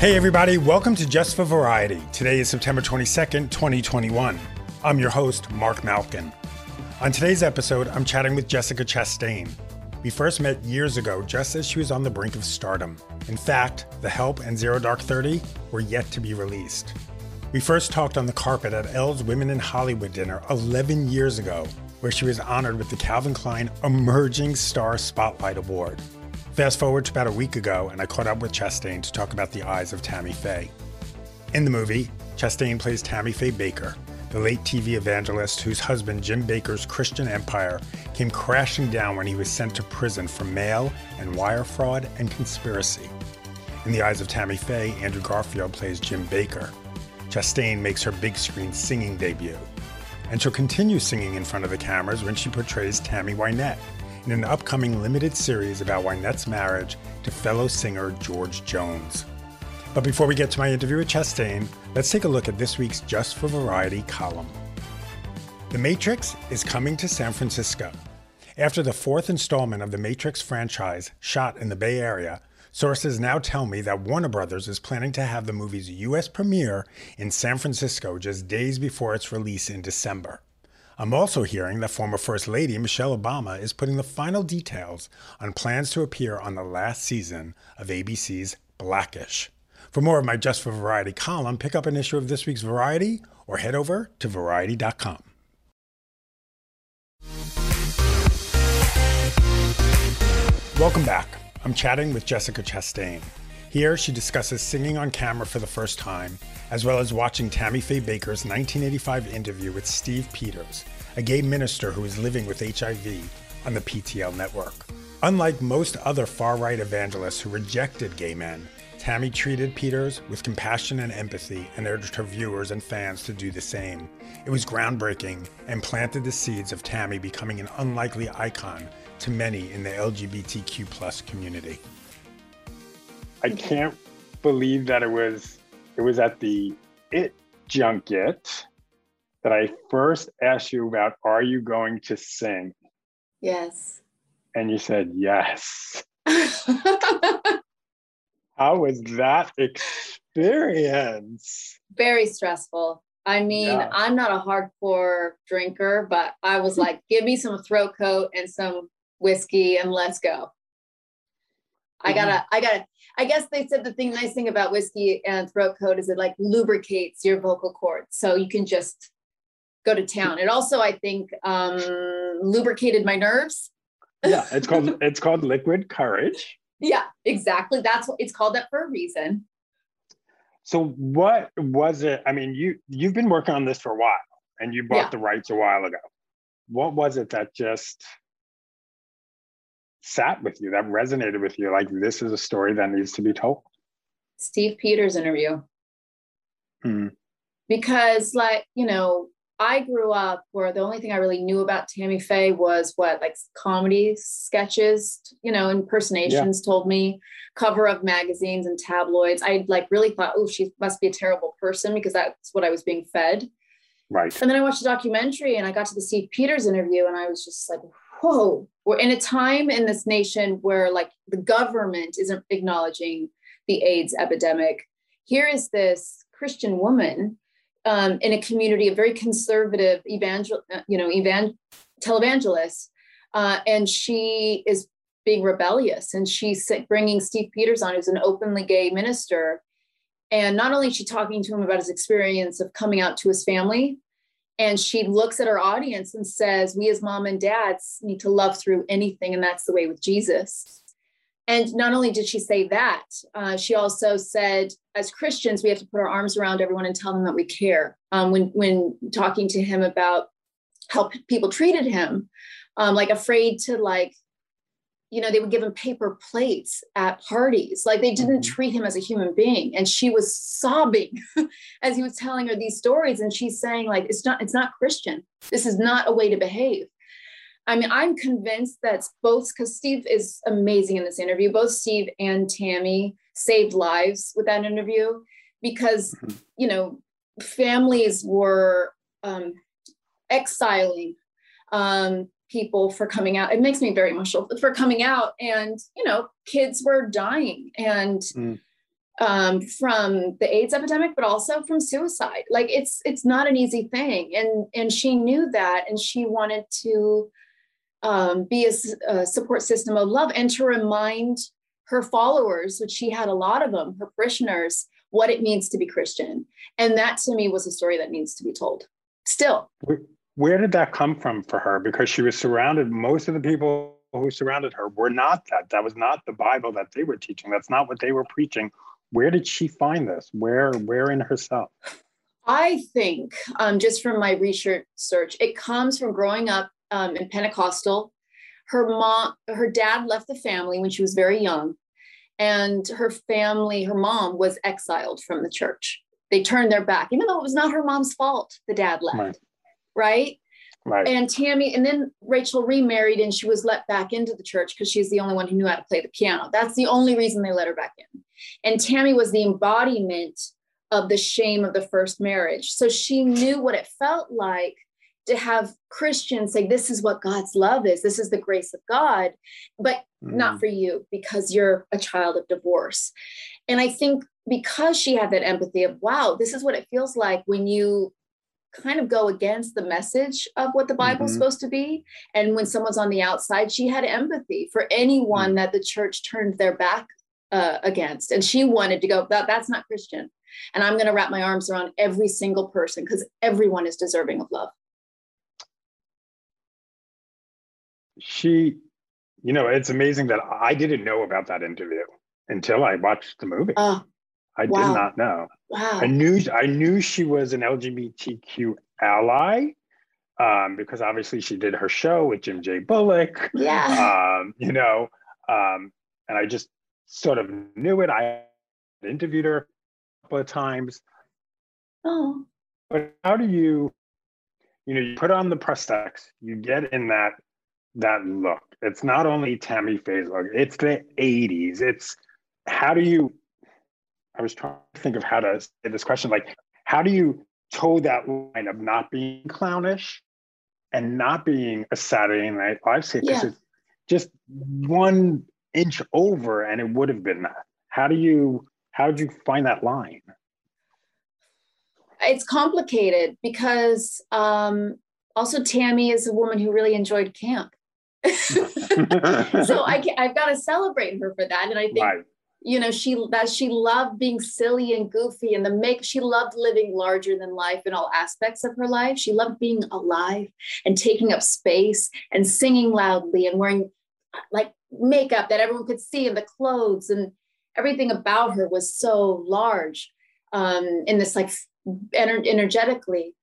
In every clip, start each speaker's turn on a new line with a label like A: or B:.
A: Hey, everybody, welcome to Just for Variety. Today is September 22nd, 2021. I'm your host, Marc Malkin. On today's episode, I'm chatting with Jessica Chastain. We first met years ago just as she was on the brink of stardom. In fact, The Help and Zero Dark 30 were yet to be released. We first talked on the carpet at Elle's Women in Hollywood dinner 11 years ago, where she was honored with the Calvin Klein Emerging Star Spotlight Award. Fast forward to about a week ago, and I caught up with Chastain to talk about the eyes of Tammy Faye. In the movie, Chastain plays Tammy Faye Bakker, the late TV evangelist whose husband Jim Bakker's Christian empire came crashing down when he was sent to prison for mail and wire fraud and conspiracy. In the eyes of Tammy Faye, Andrew Garfield plays Jim Bakker. Chastain makes her big screen singing debut. And she'll continue singing in front of the cameras when she portrays Tammy Wynette in an upcoming limited series about Wynette's marriage to fellow singer George Jones. But before we get to my interview with Chastain, let's take a look at this week's Just for Variety column. The Matrix is coming to San Francisco. After the fourth installment of the Matrix franchise shot in the Bay Area, sources now tell me that Warner Brothers is planning to have the movie's US premiere in San Francisco just days before its release in December. I'm also hearing that former First Lady Michelle Obama is putting the final details on plans to appear on the last season of ABC's Blackish. For more of my Just for Variety column, pick up an issue of this week's Variety or head over to variety.com. Welcome back. I'm chatting with Jessica Chastain. Here, she discusses singing on camera for the first time, as well as watching Tammy Faye Bakker's 1985 interview with Steve Peters, a gay minister who is living with HIV on the PTL network. Unlike most other far right evangelists who rejected gay men, Tammy treated Peters with compassion and empathy and urged her viewers and fans to do the same. It was groundbreaking and planted the seeds of Tammy becoming an unlikely icon to many in the LGBTQ community.
B: I can't believe that it was it was at the it junket that I first asked you about are you going to sing?
C: Yes.
B: And you said yes. How was that experience?
C: Very stressful. I mean, yeah. I'm not a hardcore drinker, but I was like, give me some throat coat and some whiskey and let's go. I gotta, mm-hmm. I gotta, I guess they said the thing, nice thing about whiskey and throat coat is it like lubricates your vocal cords. So you can just go to town. It also, I think, um, lubricated my nerves.
B: yeah, it's called, it's called liquid courage.
C: Yeah, exactly. That's what it's called that for a reason.
B: So what was it? I mean, you, you've been working on this for a while and you bought yeah. the rights a while ago. What was it that just sat with you, that resonated with you? Like, this is a story that needs to be told.
C: Steve Peters interview.
B: Hmm.
C: Because, like, you know, I grew up where the only thing I really knew about Tammy Faye was what, like comedy sketches, you know, impersonations yeah. told me, cover of magazines and tabloids. I like really thought, oh, she must be a terrible person because that's what I was being fed.
B: Right.
C: And then I watched a documentary and I got to the Steve Peters interview and I was just like, whoa, we're in a time in this nation where like the government isn't acknowledging the AIDS epidemic. Here is this Christian woman um, in a community of very conservative evangel, you know, evan- televangelists, uh, and she is being rebellious, and she's bringing Steve Peters on, who's an openly gay minister, and not only is she talking to him about his experience of coming out to his family, and she looks at her audience and says, We as mom and dads need to love through anything, and that's the way with Jesus. And not only did she say that, uh, she also said, as Christians, we have to put our arms around everyone and tell them that we care. Um, when, when talking to him about how people treated him, um, like afraid to like you know, they would give him paper plates at parties. Like they didn't mm-hmm. treat him as a human being. And she was sobbing as he was telling her these stories. And she's saying, like, it's not, it's not Christian. This is not a way to behave. I mean, I'm convinced that both because Steve is amazing in this interview, both Steve and Tammy saved lives with that interview because, mm-hmm. you know, families were um, exiling um, people for coming out. It makes me very emotional for coming out. And, you know, kids were dying. And, mm. um, from the AIDS epidemic, but also from suicide. Like it's it's not an easy thing, and and she knew that, and she wanted to um, be a, a support system of love and to remind her followers, which she had a lot of them, her parishioners, what it means to be Christian. And that to me was a story that needs to be told. Still.
A: Where, where did that come from for her? Because she was surrounded, most of the people who surrounded her were not that. That was not the Bible that they were teaching. That's not what they were preaching. Where did she find this? Where, where in herself?
C: I think, um, just from my research, search, it comes from growing up um, in Pentecostal. Her mom, her dad left the family when she was very young, and her family, her mom was exiled from the church. They turned their back, even though it was not her mom's fault. The dad left, right?
A: Right.
C: right. And Tammy, and then Rachel remarried, and she was let back into the church because she's the only one who knew how to play the piano. That's the only reason they let her back in. And Tammy was the embodiment of the shame of the first marriage. So she knew what it felt like to have Christians say, This is what God's love is, this is the grace of God, but mm. not for you because you're a child of divorce. And I think because she had that empathy of, wow, this is what it feels like when you kind of go against the message of what the Bible's mm-hmm. supposed to be. And when someone's on the outside, she had empathy for anyone mm. that the church turned their back uh, against. And she wanted to go, that, that's not Christian. And I'm going to wrap my arms around every single person because everyone is deserving of love.
A: She, you know, it's amazing that I didn't know about that interview until I watched the movie. Uh, I wow. did not know.
C: Wow.
A: I knew I knew she was an LGBTQ ally um, because obviously she did her show with Jim J. Bullock.
C: Yeah.
A: Um, you know, um, and I just sort of knew it. I interviewed her a couple of times.
C: Oh.
A: But how do you, you know, you put on the prosthetics, you get in that that look. It's not only Tammy Faye's look, it's the 80s. It's how do you, I was trying to think of how to say this question, like, how do you toe that line of not being clownish and not being a Saturday Night Live? Because yeah. it's just one inch over and it would have been that. How do you, how do you find that line?
C: It's complicated because um, also Tammy is a woman who really enjoyed camp. so I I've got to celebrate her for that. And I think, right. you know, she that she loved being silly and goofy and the make she loved living larger than life in all aspects of her life. She loved being alive and taking up space and singing loudly and wearing like makeup that everyone could see and the clothes and everything about her was so large um in this like ener- energetically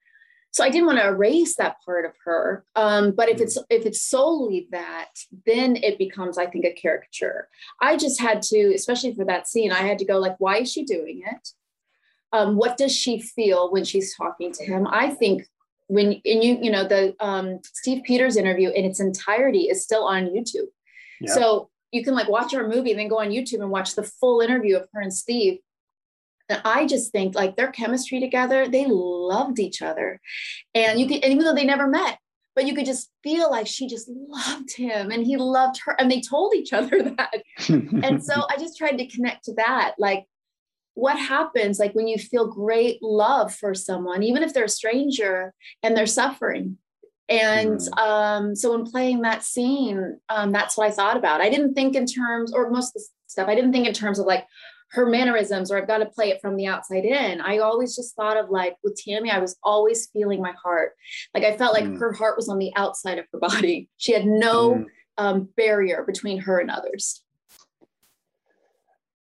C: so i didn't want to erase that part of her um, but if it's if it's solely that then it becomes i think a caricature. I just had to especially for that scene i had to go like why is she doing it? Um, what does she feel when she's talking to him? I think when and you you know the um, steve peters interview in its entirety is still on youtube. Yeah. so you can like watch our movie and then go on youtube and watch the full interview of her and steve and I just think like their chemistry together, they loved each other. And you could, and even though they never met, but you could just feel like she just loved him and he loved her. And they told each other that. and so I just tried to connect to that. Like, what happens like when you feel great love for someone, even if they're a stranger and they're suffering? And um, so in playing that scene, um, that's what I thought about. I didn't think in terms, or most of the stuff, I didn't think in terms of like, her mannerisms or I've got to play it from the outside in. I always just thought of like with Tammy, I was always feeling my heart. Like I felt like mm. her heart was on the outside of her body. She had no mm. um, barrier between her and others.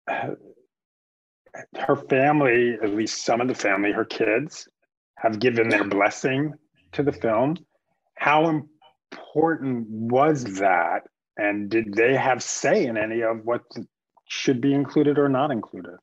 A: her family, at least some of the family, her kids, have given their blessing to the film. How important was that? And did they have say in any of what should be included or not included?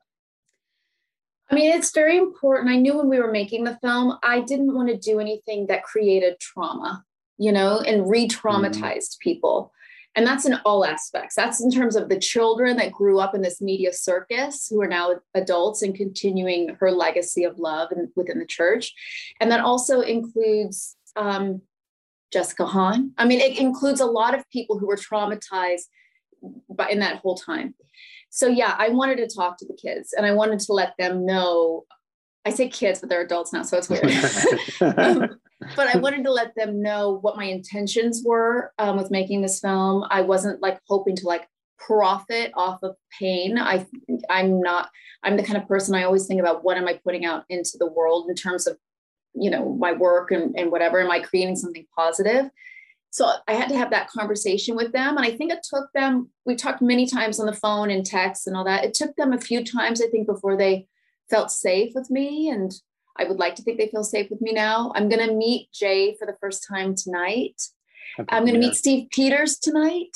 C: I mean, it's very important. I knew when we were making the film, I didn't want to do anything that created trauma, you know, and re traumatized mm-hmm. people. And that's in all aspects. That's in terms of the children that grew up in this media circus who are now adults and continuing her legacy of love and within the church. And that also includes um, Jessica Hahn. I mean, it includes a lot of people who were traumatized but in that whole time. So yeah, I wanted to talk to the kids and I wanted to let them know. I say kids, but they're adults now, so it's weird. um, but I wanted to let them know what my intentions were um, with making this film. I wasn't like hoping to like profit off of pain. I I'm not. I'm the kind of person I always think about what am I putting out into the world in terms of you know my work and, and whatever. Am I creating something positive? So I had to have that conversation with them. And I think it took them, we talked many times on the phone and text and all that. It took them a few times, I think, before they felt safe with me. And I would like to think they feel safe with me now. I'm going to meet Jay for the first time tonight. I'm going to meet Steve Peters tonight.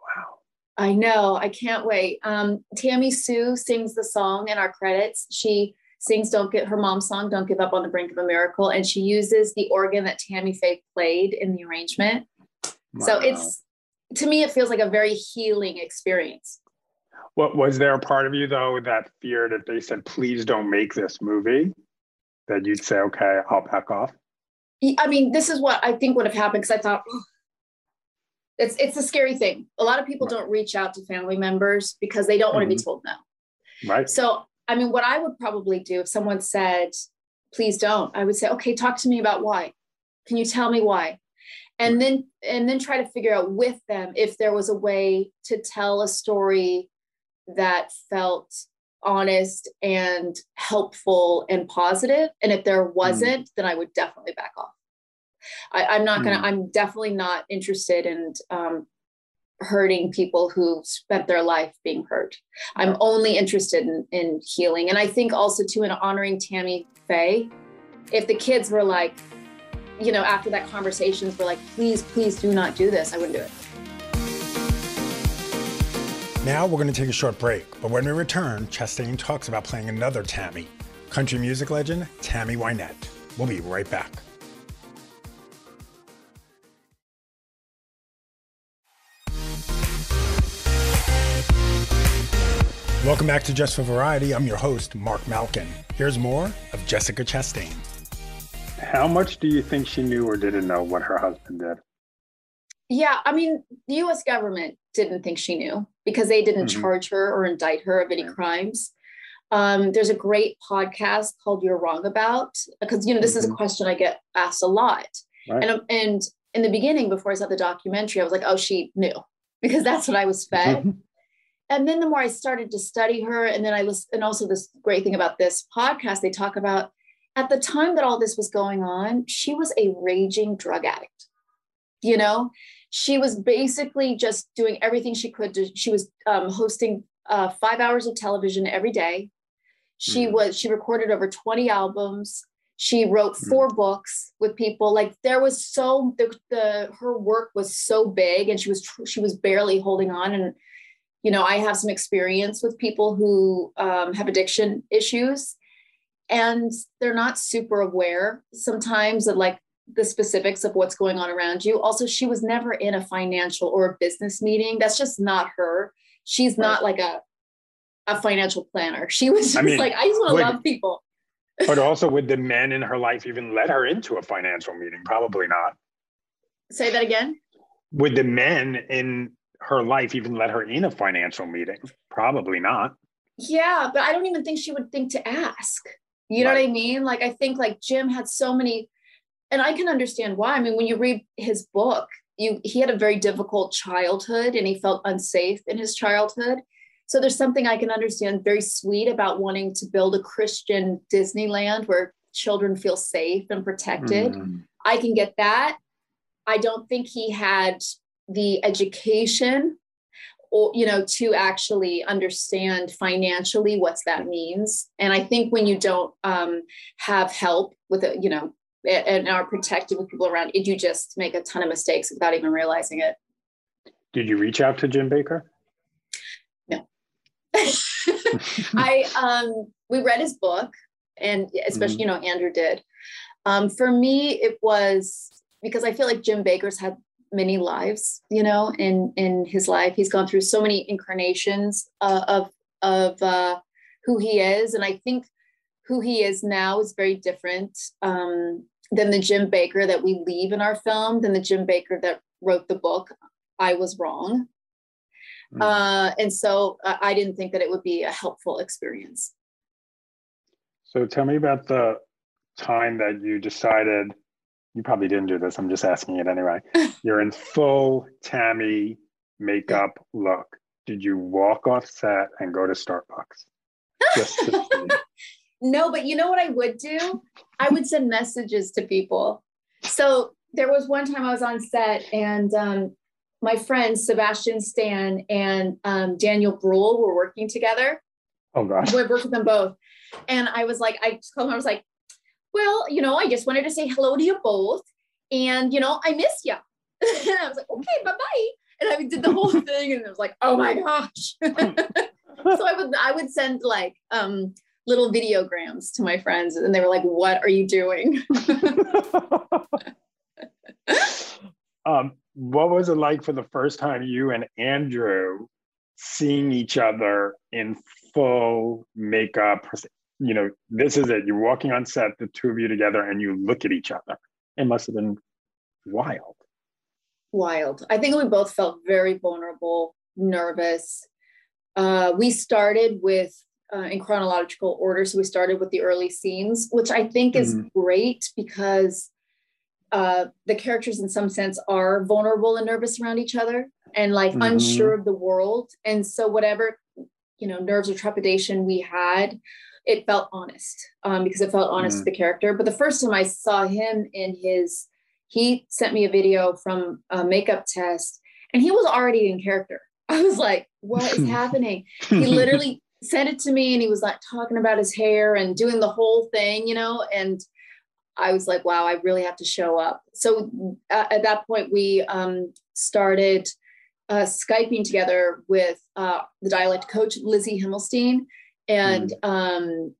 A: Wow.
C: I know. I can't wait. Um, Tammy Sue sings the song in our credits. She sings Don't Get Her Mom song, Don't Give Up on the Brink of a Miracle. And she uses the organ that Tammy Faye played in the arrangement. Wow. So it's, to me, it feels like a very healing experience.
A: What was there a part of you though that feared if they said, please don't make this movie, that you'd say, okay, I'll back off?
C: I mean, this is what I think would have happened because I thought, oh, it's it's a scary thing. A lot of people right. don't reach out to family members because they don't mm-hmm. want to be told no.
A: Right.
C: So I mean, what I would probably do if someone said, please don't, I would say, okay, talk to me about why. Can you tell me why? And then and then try to figure out with them if there was a way to tell a story that felt honest and helpful and positive. And if there wasn't, mm. then I would definitely back off. I, am not gonna, mm. I'm definitely not interested in um, hurting people who spent their life being hurt. I'm only interested in, in healing. And I think also too in honoring Tammy Faye, if the kids were like, you know, after that conversations were like, please, please do not do this, I wouldn't do it.
D: Now we're going to take a short break, but when we return, Chastain talks about playing another Tammy, country music legend Tammy Wynette. We'll be right back. Welcome back to Just for Variety. I'm your host, Marc Malkin. Here's more of Jessica Chastain.
A: How much do you think she knew or didn't know what her husband did?
C: Yeah, I mean, the US government didn't think she knew because they didn't mm-hmm. charge her or indict her of any yeah. crimes. Um, there's a great podcast called You're Wrong About, because, you know, this mm-hmm. is a mm-hmm. question I get asked a lot. Right. And, and in the beginning, before I saw the documentary, I was like, oh, she knew because that's what I was fed. and then the more I started to study her, and then I was, and also this great thing about this podcast, they talk about at the time that all this was going on, she was a raging drug addict. You know, she was basically just doing everything she could. To, she was um, hosting uh, five hours of television every day. She mm was she recorded over 20 albums. She wrote hmm. four mm books with people. Like there was so the, the her work was so big, and she was she was barely holding on. And you know, I have some experience with people who um, have addiction issues and they're not super aware sometimes of like the specifics of what's going on around you. Also, she was never in a financial or a business meeting. That's just not her. She's right. not like a a financial planner. She was just I mean, like, I just want to love people.
A: but also, would the men in her life even let her into a financial meeting? Probably not.
C: Say that again.
A: Would the men in her life even let her in a financial meeting? Probably not.
C: Yeah, but I don't even think she would think to ask. You know what I mean? Like I think like Jim had so many and I can understand why. I mean, when you read his book, you he had a very difficult childhood and he felt unsafe in his childhood. So there's something I can understand very sweet about wanting to build a Christian Disneyland where children feel safe and protected. Mm. I can get that. I don't think he had the education or you know to actually understand financially what's that means. And i think when you don't um, have help with it you know and are protected with people around you just make a ton of mistakes without even realizing it.
A: Did you reach out to jim Bakker?
C: No. I um we read his book and especially mm-hmm. you know andrew did. Um, for me it was because i feel like jim Bakker's had many lives you know in in his life he's gone through so many incarnations uh, of of uh, who he is and i think who he is now is very different um, than the jim Bakker that we leave in our film than the jim Bakker that wrote the book i was wrong Mm. Uh, and so uh, I didn't think that it would be a helpful experience.
A: So tell me about the time that you decided, you probably didn't do this, I'm just asking it anyway. You're in full Tammy makeup look. Did you walk off set and go to Starbucks?
C: To no, but you know what I would do? I would send messages to people. So there was one time I was on set and um, my friends Sebastian Stan and um, Daniel Bruhl were working together.
A: Oh gosh.
C: We worked with them both. And I was like, I just called him, I was like, well, you know, I just wanted to say hello to you both. And, you know, I miss you. and I was like, okay, bye-bye. And I did the whole thing and it was like, oh my gosh. so I would I would send like um little videograms to my friends and they were like, what are you doing?
A: um, what was it like for the first time you and Andrew seeing each other in full makeup? You know, this is it. You're walking on set, the two of you together, and you look at each other. It must have been wild.
C: Wild. I think we both felt very vulnerable, nervous. Uh, we started with uh, in chronological order. So we started with the early scenes, which I think is mm-hmm. great because uh, the characters, in some sense, are vulnerable and nervous around each other and like mm-hmm. unsure of the world. And so, whatever you know, nerves or trepidation we had, it felt honest um, because it felt honest mm-hmm. to the character. But the first time I saw him in his, he sent me a video from a makeup test, and he was already in character. I was like, what is happening? He literally sent it to me and he was like talking about his hair and doing the whole thing, you know, and I was like, wow, I really have to show up. So uh, at that point, we um, started uh, Skyping together with uh, the dialect coach, Lizzie Himelstein. And, mm. um,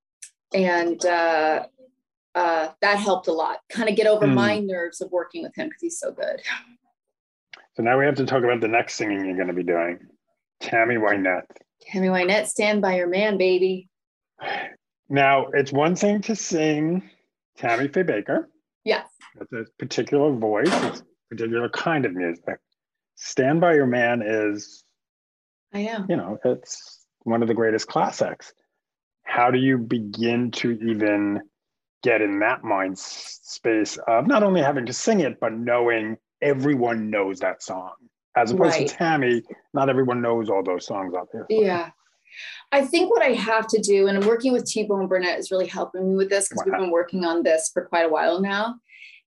C: and uh, uh, that helped a lot, kind of get over mm. my nerves of working with him because he's so good.
A: So now we have to talk about the next singing you're going to be doing. Tammy Wynette.
C: Tammy Wynette, stand by your man, baby.
A: Now, it's one thing to sing Tammy Faye Bakker.
C: Yes.
A: That's a particular voice, it's a particular kind of music. Stand by Your Man is,
C: I know,
A: you know, it's one of the greatest classics. How do you begin to even get in that mind space of not only having to sing it, but knowing everyone knows that song? As opposed right. to Tammy, not everyone knows all those songs out there.
C: Yeah. I think what I have to do, and I'm working with T Bone Burnett is really helping me with this because wow. we've been working on this for quite a while now,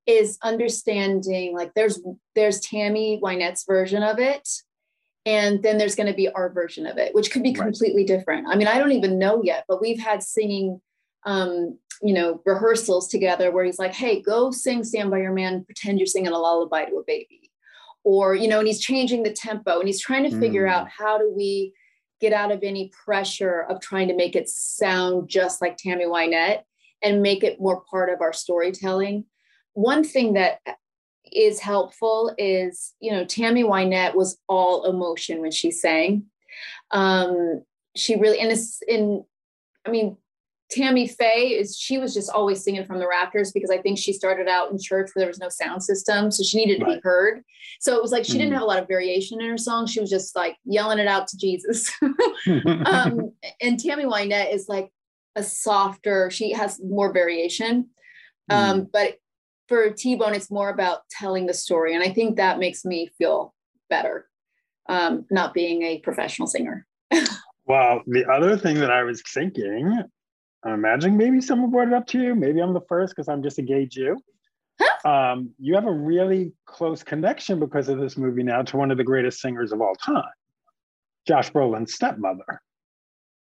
C: is understanding like there's there's Tammy Wynette's version of it, and then there's going to be our version of it, which could be completely right. different. I mean, I don't even know yet, but we've had singing, um, you know, rehearsals together where he's like, "Hey, go sing Stand by Your Man, pretend you're singing a lullaby to a baby," or you know, and he's changing the tempo and he's trying to figure mm. out how do we get out of any pressure of trying to make it sound just like Tammy Wynette and make it more part of our storytelling. One thing that is helpful is, you know, Tammy Wynette was all emotion when she sang. Um, she really, and it's in, I mean, Tammy Faye is she was just always singing from the rafters because I think she started out in church where there was no sound system, so she needed to right. be heard. So it was like she mm didn't have a lot of variation in her song. She was just like yelling it out to Jesus. um, and Tammy Wynette is like a softer. She has more variation, um, mm but for T Bone, it's more about telling the story, and I think that makes me feel better, um, not being a professional singer.
A: well, the other thing that I was thinking I'm imagining maybe someone brought it up to you. Maybe I'm the first because I'm just a gay Jew. Huh? Um, you have a really close connection because of this movie now to one of the greatest singers of all time, Josh Brolin's stepmother.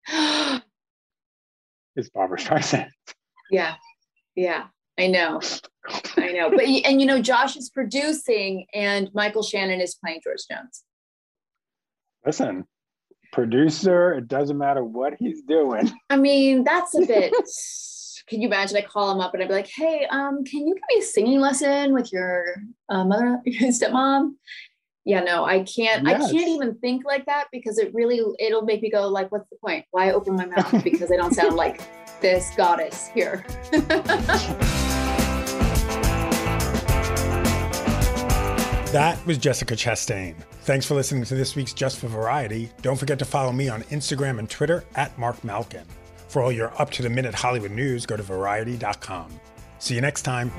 A: is Barbra Streisand.
C: Yeah, yeah, I know, I know. But and you know, Josh is producing, and Michael Shannon is playing George Jones.
A: Listen, producer. It doesn't matter what he's doing.
C: I mean, that's a bit. can you imagine? I call him up and I'd be like, "Hey, um, can you give me a singing lesson with your uh, mother, your stepmom?" Yeah, no, I can't. Yes. I can't even think like that because it really it'll make me go like, "What's the point? Why open my mouth?" because I don't sound like this goddess here.
D: That was Jessica Chastain.
A: Thanks for listening to this week's Just for Variety. Don't forget to follow me on Instagram and Twitter at Marc Malkin. For all your up to the minute Hollywood news, go to variety.com. See you next time.